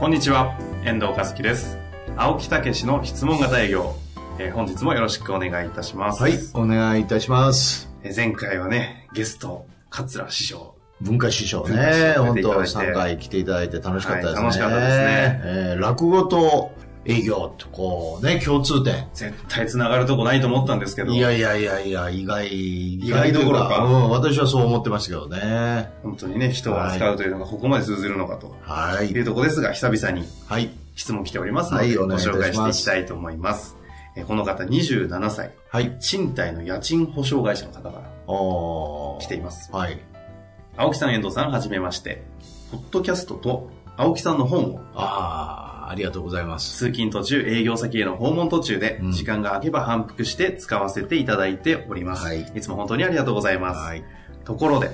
こんにちは遠藤和樹です。青木武の質問型営業、えー本日もよろしくお願いいたします。はい、お願いいたします。えー前回はねゲスト桂師匠。文化師匠ね、匠本当出ていただいて。3回来ていただいて楽しかったですね。はい楽しかったですね。えー落語と営業とこうね、共通点。絶対つながるとこないと思ったんですけどいやいやいやいや、意外、意外どころかうん、私はそう思ってましたけどね。本当にね人を扱うというのがここまで通ずるのかとはいいう。ところですが久々にはい。質問来ておりますので、はいおご紹介していきたいと思いますえーこの方27歳はい。賃貸の家賃保証会社の方からおー来ていますはい。青木さん遠藤さんはじめましてポッドキャストと青木さんの本をああ、ありがとうございます。通勤途中、営業先への訪問途中でう、ん時間が空けば反復して使わせていただいております。はいいつも本当にありがとうございます。はい。ところで、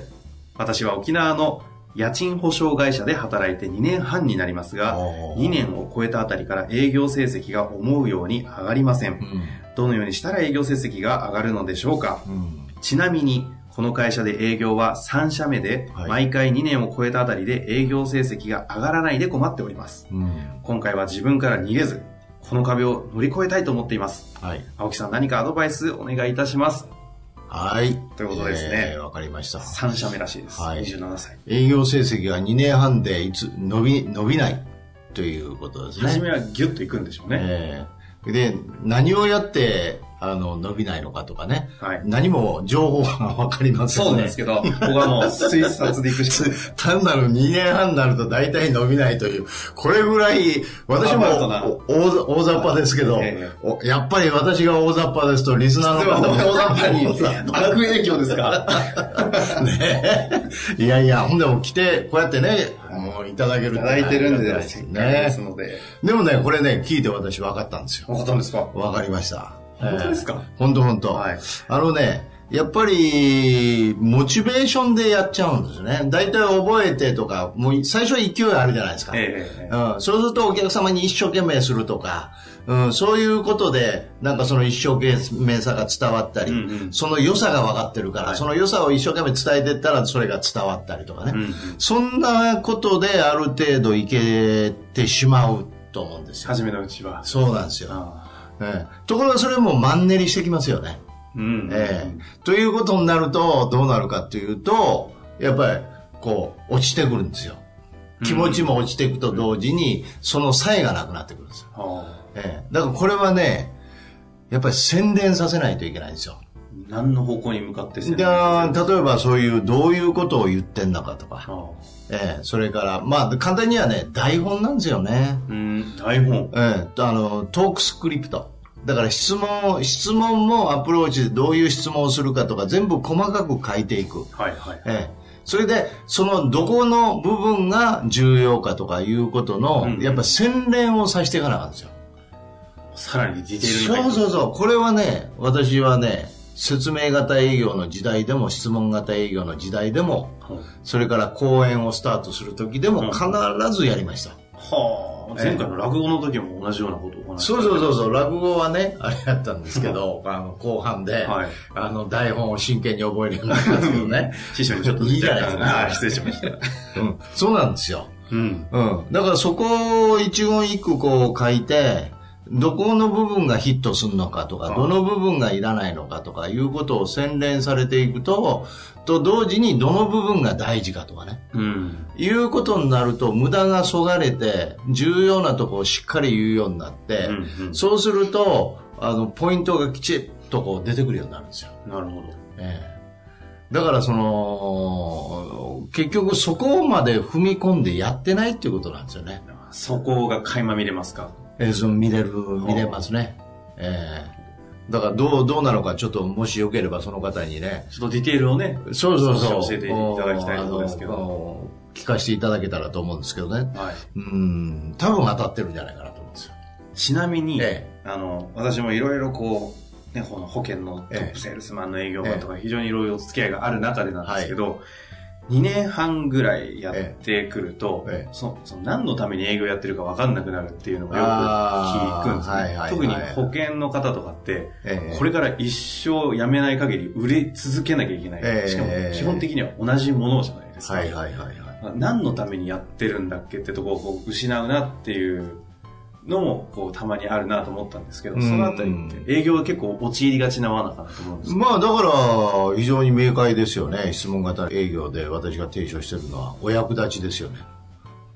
私は沖縄の家賃保証会社で働いて2年半になりますが、おー2年を超えたあたりから営業成績が思うように上がりません。うん。どのようにしたら営業成績が上がるのでしょうかうん。ちなみに、この会社で営業は3社目で、はい毎回2年を超えたあたりで営業成績が上がらないで困っております。うん。今回は自分から逃げず、この壁を乗り越えたいと思っています。はい。青木さん何かアドバイスお願いいたします。はい。ということですねえーわかりました。3社目らしいです。はい27歳。営業成績が2年半でいつ伸び伸びないということですね。初めはギュッといくんでしょうね。ええで、何をやって、あの、伸びないのかとかね。はい。何も情報がわかりませんね。そうなんですけど、ここはもう推察でいくしか。単なる2年半になると大体伸びないという、これぐらい、私も大大雑把ですけど、ええおやっぱり私が大雑把ですと、リスナーの方も大雑把に 悪影響ですか？ねえ。いやいや、ほんでも来て、こうやってね、もういただけるいただいてるんで、ねせっかくですので。でもね、これね、聞いて私分かったんですよ。わかったんですか？分かりました。本当ですか？本当本当。はいあのね、やっぱり、モチベーションでやっちゃうんですね。大体覚えてとか、もう最初は勢いあるじゃないですか。ええうん、そうするとお客様に一生懸命するとか、うん、そういうことで、なんかその一生懸命さが伝わったり、うんうんその良さが分かってるから、その良さを一生懸命伝えていったらそれが伝わったりとかね。うんうんそんなことである程度いけてしまうと思うんですよ。初めのうちは。そうなんですよ。あええところがそれもマンネリしてきますよね。ーうん。ええということになると、どうなるかというと、やっぱり、こう、落ちてくるんですよ。気持ちも落ちていくと同時に、その差異がなくなってくるんですよ。あええだからこれはね、やっぱり洗練させないといけないんですよ。ー何の方向に向かって宣で伝する例えばそういう、どういうことを言ってんのかとか、あええそれから、まあ、簡単にはね、台本なんですよね。ーうん、台本。ええあの、トークスクリプト。だから質問、質問もアプローチでどういう質問をするかとか全部細かく書いていく。はいはい。ええそれで、そのどこの部分が重要かとかいうことの、うんやっぱ洗練をさせていかなあかんですよ。さらにディテールにそうそうそう。これはね、私はね、説明型営業の時代でも質問型営業の時代でも、うんそれから講演をスタートする時でも必ずやりました。はあ、前回の落語の時も同じようなことをお話しそうそうそうそう、落語はね、あれやったんですけど、あの、後半で、はいあの、台本を真剣に覚えるようになったんですけどね。師匠にちょっといいじゃないですか失礼しました。うん、そうなんですよ。うん。うん。だからそこを一言一句こう書いて、どこの部分がヒットするのかとか、どの部分がいらないのかとかいうことを洗練されていくと、と同時にどの部分が大事かとかね。うん。いうことになると無駄がそがれて、重要なところをしっかり言うようになって、うんうんそうすると、あの、ポイントがきちっとこう出てくるようになるんですよ。なるほど。ええだからその、結局そこまで踏み込んでやってないっていうことなんですよね。そこが垣間見れますか？えーその見れる、見れますね。ええだからどう、どうなのかちょっともしよければその方にね。ちょっとディテールをね、そうそうそう。教えていただきたいところですけど聞かせていただけたらと思うんですけどね。はい。うん、多分当たってるんじゃないかなと思うんですよ。ちなみに、えあの、私もいろいろこう、ね、この保険のトップセールスマンの営業マンとか非常にいろいろお付き合いがある中でなんですけど、2年半ぐらいやってくると、ええそその何のために営業やってるか分かんなくなるっていうのがよく聞くんですね、はいはいはい特に保険の方とかって、ええこれから一生辞めない限り売れ続けなきゃいけない。ええしかも基本的には同じものじゃないですか。はいはいはいはい。何のためにやってるんだっけってところをこう失うなっていうのもこうたまにあるなと思ったんですけど、うんそのあたりって営業は結構陥りがちな罠かなと思うんですけど。まあだから、非常に明快ですよね。質問型営業で私が提唱してるのは、お役立ちですよね。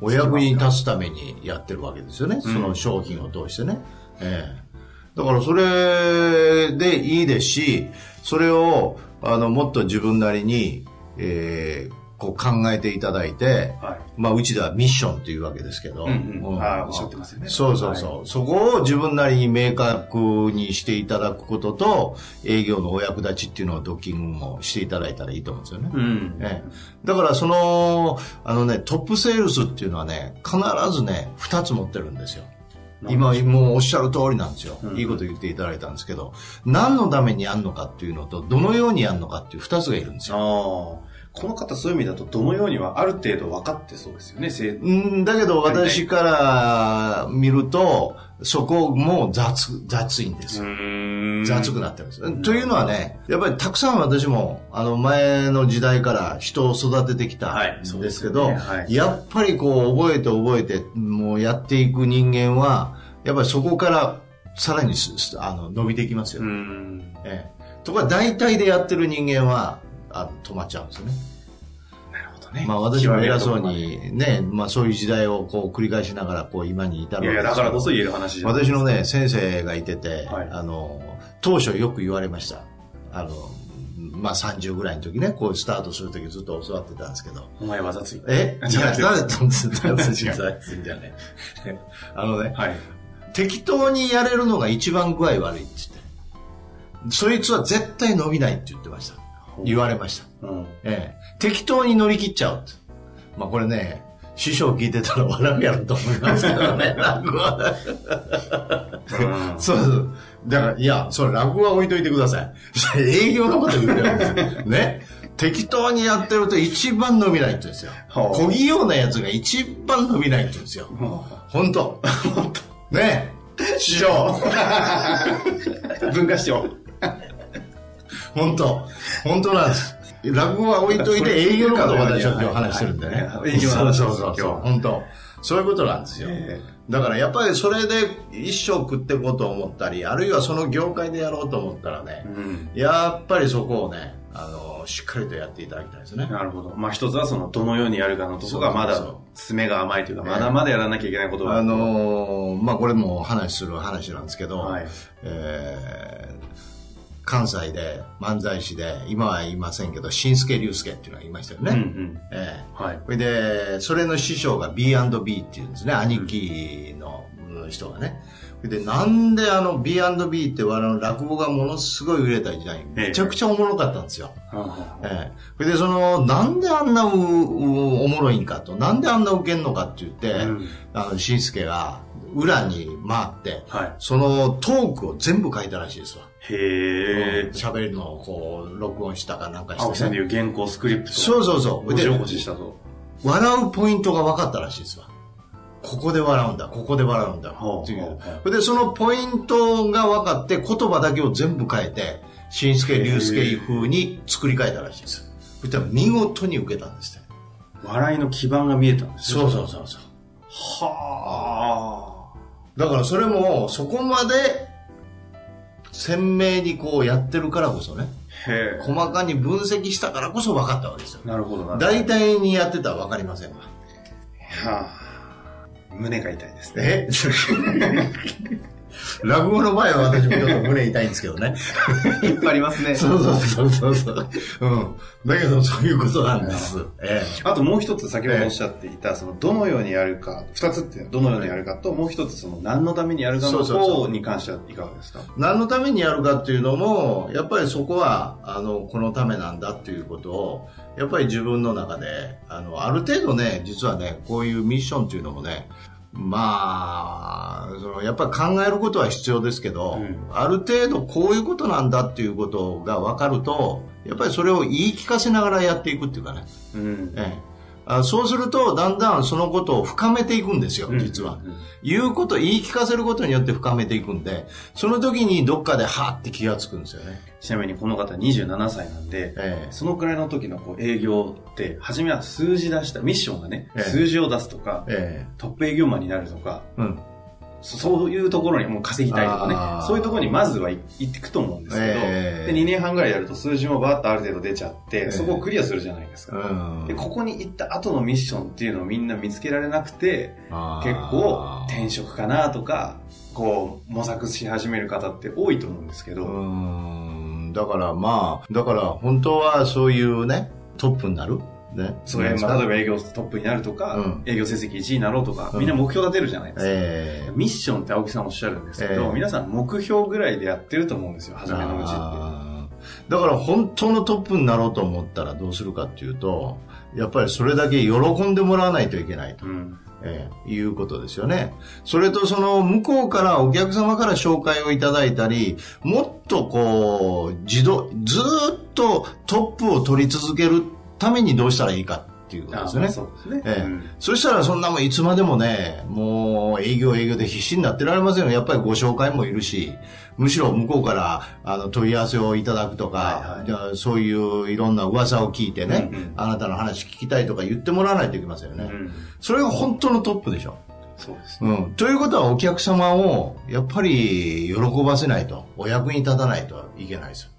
お役に立つためにやってるわけですよね。その商品を通してね。ええだからそれでいいですし、それを、あの、もっと自分なりに、えーこう考えていただいて、はい。まあ、うちではミッションというわけですけど。うんうんうんああおっしゃってますよねそうそうそう。そこを自分なりに明確にしていただくことと、営業のお役立ちっていうのをドッキングもしていただいたらいいと思うんですよね。うん。ええ、だからその、あのね、トップセールスっていうのはね、必ずね、二つ持ってるんですよ。今、もうおっしゃる通りなんですよ。うんいいこと言っていただいたんですけど、何のためにやるのかっていうのと、どのようにやるのかっていう二つがいるんですよ。この方そういう意味だとどのようにはある程度分かってそうですよね。せうん、だけど私から見ると、そこも雑、雑いんですよ。ん雑くなってるんです。というのはね、やっぱりたくさん私も、あの前の時代から人を育ててきたはいんですけど、そうですよねはいやっぱりこう覚えて覚えて、もうやっていく人間は、やっぱりそこからさらにすあの伸びていきますよ。うん。ええ、ところが大体でやってる人間はあ止まっちゃうんですよね。なるほどね。まあ私も偉そうにね、まあそういう時代をこう繰り返しながらこう今に至るいやいや、だからこそ言える話私のね、先生がいてて、はいあの、当初よく言われました。あの、まあ30ぐらいの時ね、こうスタートする時ずっと教わってたんですけど、お前は雑い。え？いや、じゃなくて誰とんです違うじゃね。あのね、はい。適当にやれるのが一番具合悪いって言って。そいつは絶対伸びないって言ってました。言われました。うん。ええ、適当に乗り切っちゃう。まあこれね、師匠聞いてたら笑うやろと思いますけどね、落語は。うんそうそう。だから、いや、それ落語は置いといてください。営業のこと言ってるんですよ。ね。適当にやってると一番伸びないって言うんですよ。はあ小器用なやつが一番伸びないって言うんですよ。本当ね師匠。文化師匠。本当本当なんです。落語は置いといて営業のことを私は今日話してるんでねはい。営業の話そうそうそう。本当そういうことなんですよ。えだからやっぱりそれで一生食っていこうと思ったり、あるいはその業界でやろうと思ったらね、うん。やっぱりそこをね、あの、しっかりとやっていただきたいですね。なるほど。まあ一つはその、どのようにやるかのとこがまだそうそうそう、爪が甘いというか、ええまだまだやらなきゃいけないことが。あのーまあ、これも話する話なんですけど、はい。えー関西で漫才師で、今はいませんけど、新助竜介っていうのがいましたよね。うんうん。ええはい。それで、それの師匠が B&B っていうんですね、兄貴の人がね。それで、なんであの B&B ってあの落語がものすごい売れた時代、めちゃくちゃおもろかったんですよ。ええそれで、その、なんであんなううおもろいんかと、なんであんなウケんのかって言って、うんあの、新助が裏に回って、はい。そのトークを全部書いたらしいですわ。へえ。喋るのをこう、録音したかなんか青木さんして、ね。でいう原稿スクリプト。そうそうそう。文字起こししたと。笑うポイントが分かったらしいですわ。ここで笑うんだ、ここで笑うんだ。っていうそれで、そのポイントが分かって、言葉だけを全部変えて、新助、竜介風に作り変えたらしいです。そしたら見事に受けたんですね。笑いの基盤が見えたんですねそうそうそうそう。はだからそれも、そこまで鮮明にこうやってるからこそね。細かに分析したからこそ分かったわけですよ。なるほどな。大体にやってたら分かりませんわ。はあ。胸が痛いですね。え落語の場合は私もちょっと胸痛いんですけどね。引っ張りますね。そうそうそうそうそう。うん。だけどそういうことなんです。ええ。あともう一つ先ほどおっしゃっていた、そのどのようにやるか、二つってどのようにやるかと、もう一つその何のためにやるかの方に関してはいかがですか？何のためにやるかっていうのも、やっぱりそこは、あの、このためなんだっていうことを、やっぱり自分の中で、あの、ある程度ね、実はね、こういうミッションっていうのもね、まあ、そのやっぱり考えることは必要ですけど、うん、ある程度こういうことなんだっていうことが分かると、やっぱりそれを言い聞かせながらやっていくっていうかね。うん、ええあそうすると、だんだんそのことを深めていくんですよ、実は。言うこと、言い聞かせることによって深めていくんで、その時にどっかではって気がつくんですよね。ちなみにこの方27歳なんで、えそのくらいの時のこう営業って、初めは数字出した、ミッションがね、え数字を出すとか、え。トップ営業マンになるとか、うん、そういうところにもう稼ぎたいとかね、そういうところにまずは行っていくと思うんですけど、えー、で2年半ぐらいやると数字もバーッとある程度出ちゃって、えー、そこをクリアするじゃないですか、で。ここに行った後のミッションっていうのをみんな見つけられなくて、結構転職かなとか、こう模索し始める方って多いと思うんですけど。だからまあ、だから本当はそういうね、トップになるね。そ例えば営業トップになるとか、うん、営業成績1位になろうとか、みんな目標立てるじゃないですか。えー、ミッションって青木さんおっしゃるんですけど、えー、皆さん目標ぐらいでやってると思うんですよ、初めのうちって。だから本当のトップになろうと思ったらどうするかっていうと、やっぱりそれだけ喜んでもらわないといけないと。うんえー、いうことですよね。それとその向こうからお客様から紹介をいただいたり、もっとこう、自動、ずっとトップを取り続けるためにどうしたらいいかっていうことですよね。そうですね。ええ、うん、そしたらそんなもんいつまでもね、もう営業営業で必死になってられませんよ。やっぱりご紹介もいるし、むしろ向こうからあの問い合わせをいただくとか、はいはい、そういういろんな噂を聞いてね、うんうん、あなたの話聞きたいとか言ってもらわないといけませんよね。うん、それが本当のトップでしょ。そうですね、うん。ということはお客様をやっぱり喜ばせないと、お役に立たないといけないですよ。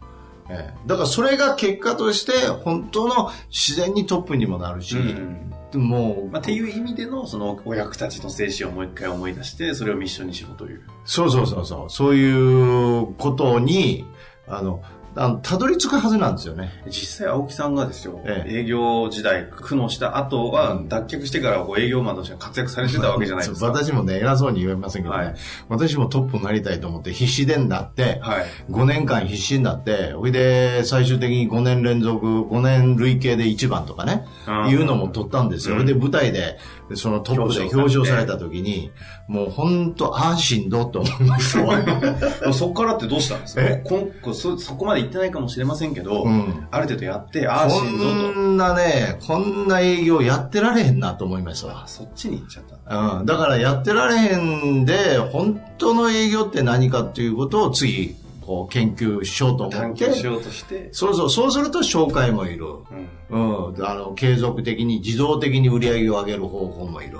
えだからそれが結果として本当の自然にトップにもなるし、うん、もう、まあ、っていう意味でのそのお役たちの精神をもう一回思い出してそれをミッションにしろという。そうそうそうそう。そういうことにあのあの、たどり着くはずなんですよね。実際、青木さんがですよ、ええ、営業時代、苦悩した後は、脱却してからこう営業マンとして活躍されてたわけじゃないですか。私もね、偉そうに言えませんけどね、はい、私もトップになりたいと思って必死でになって、はい、5年間必死になって、ほいで、最終的に5年連続、5年累計で1番とかね、いうのも取ったんですよ。うん、で、舞台で、そのトップで表彰された時に、もう本当、ああ、しんどと思いました。そこからってどうしたんですか？そこまで行ってないかもしれませんけど、うん、ある程度やって、ああ、しんどと。こんなね、こんな営業やってられへんなと思いました。そっちに行っちゃった。うん。だからやってられへんで、本当の営業って何かっていうことを次、こう研究しようと思って。探求しようとして。そうそう、そうすると紹介もいる。うん。うん。あの、継続的に、自動的に売り上げを上げる方法もいる。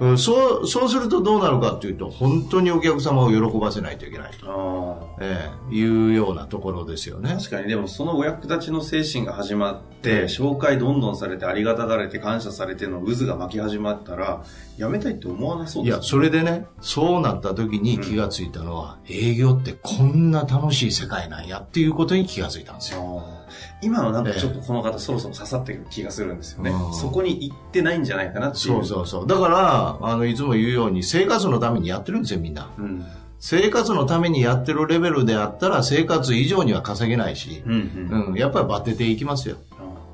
うん、そう、そうするとどうなるかっていうと、本当にお客様を喜ばせないといけないと、ええ、いうようなところですよね。確かに、でもそのお役立ちの精神が始まって、紹介どんどんされて、ありがたがれて、感謝されての渦が巻き始まったら、やめたいって思わなそうです、ね、いや、それでね、そうなった時に気がついたのは、うん、営業ってこんな楽しい世界なんやっていうことに気がついたんですよ。今のなんかちょっとこの方そろそろ刺さってる気がするんですよね。そこに行ってないんじゃないかなっていう。そうそうそう。だから、あの、いつも言うように生活のためにやってるんですよ、みんな。うん、生活のためにやってるレベルであったら生活以上には稼げないし、うん、うんうん、やっぱりバテていきますよ。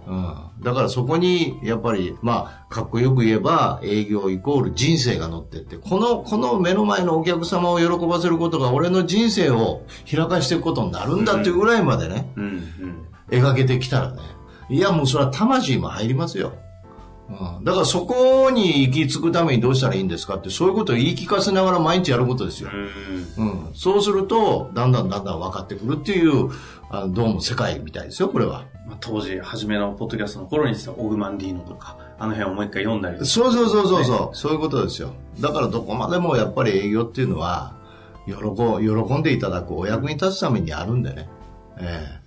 うん、だからそこに、やっぱり、まあ、かっこよく言えば、営業イコール人生が乗ってって、この、この目の前のお客様を喜ばせることが俺の人生を開かしていくことになるんだっていうぐらいまでね、うんうん描けてきたらね、いやもうそれは魂も入りますよ。うん、だからそこに行き着くためにどうしたらいいんですかって、そういうことを言い聞かせながら毎日やることですよ。うん、そうすると、だんだんだんだん分かってくるっていう、あどうも世界みたいですよ、これは。まあ、当時、初めのポッドキャストの頃にオグマンディーノとか、あの辺をもう一回読んだりそうそうそうそうそう、そういうことですよ。だからどこまでもやっぱり営業っていうのは、喜喜んでいただくお役に立つためにあるんでね。ええ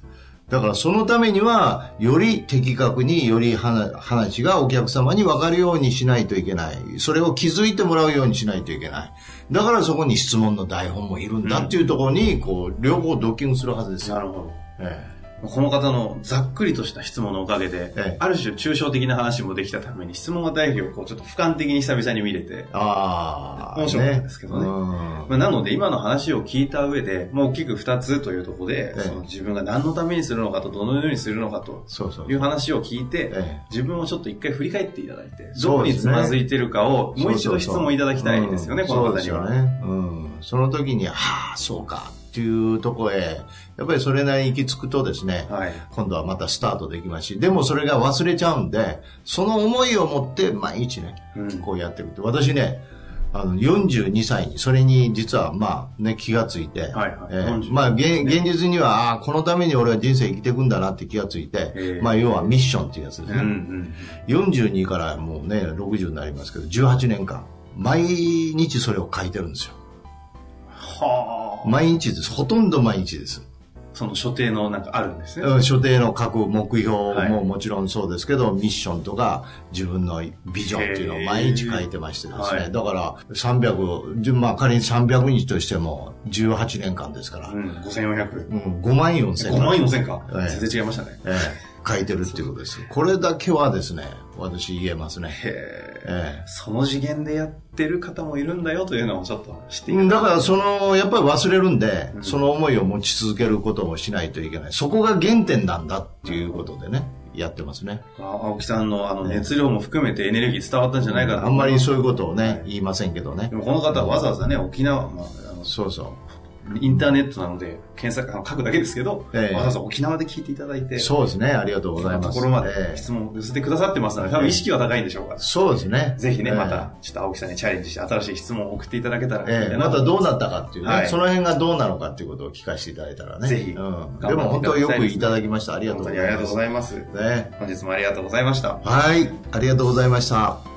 だからそのためには、より的確により話がお客様に分かるようにしないといけない。それを気づいてもらうようにしないといけない。だからそこに質問の台本もいるんだっていうところに、こう、両方ドッキングするはずですよ。なるほど。ええこの方のざっくりとした質問のおかげで、ええ、ある種抽象的な話もできたために、質問型営業をこうちょっと俯瞰的に久々に見れて、あ面白かったですけどね。ね。まあ、なので今の話を聞いた上で、もう大きく二つというところで、え、その自分が何のためにするのかと、どのようにするのかという話を聞いて、自分をちょっと一回振り返っていただいて、どこにつまずいてるかをもう一度質問いただきたいんですよね、この方には。ね、うん。その時に、はあ、そうか。っていうところへ、やっぱりそれなりに行き着くとですね、はい、今度はまたスタートできますし、でもそれが忘れちゃうんで、その思いを持って毎日ね、うん、こうやってるって。私ね、あの、42歳に、それに実はまあね、気がついて、はいはい、えー、まあ現現実には、ああ、このために俺は人生生きていくんだなって気がついて、まあ要はミッションっていうやつですね。うんうん、42からもうね、60になりますけど、18年間、毎日それを書いてるんですよ。はあ。毎日です。ほとんど毎日です。その所定のなんかあるんですね。所定の各目標ももちろんそうですけど、はい、ミッションとか自分のビジョンっていうのを毎日書いてましてですね。だから300、まあ仮に300日としても18年間ですから。うん、5400。うん、5万4千。5万4千か。えー、全然違いましたね。えー書いてるっていうことです。これだけはですね、私言えますね。へえ。その次元でやってる方もいるんだよというのをちょっと知っていだからその、やっぱり忘れるんで、うん、その思いを持ち続けることをしないといけない。そこが原点なんだっていうことでね。やってますね。青木さんのあの熱量も含めてエネルギー伝わったんじゃないかな、あんまりそういうことをね、言いませんけどね。でもこの方はわざわざね、沖縄、まあ、そうそう。インターネットなので、検索、あの書くだけですけど、えー、わざわざ沖縄で聞いていただいて。そうですね、ありがとうございます。ところまで質問を寄せてくださってますので、多分意識は高いんでしょうか。そうですね。ぜひね、また、ちょっと青木さんにチャレンジして、新しい質問を送っていただけたら、えー、またどうなったかっていうね、はい、その辺がどうなのかっていうことを聞かせていただいたらね。ぜひ。うん。でも本当よくいただきました。ありがとうございます。ありがとうございます。ね。本日もありがとうございました。はい、ありがとうございました。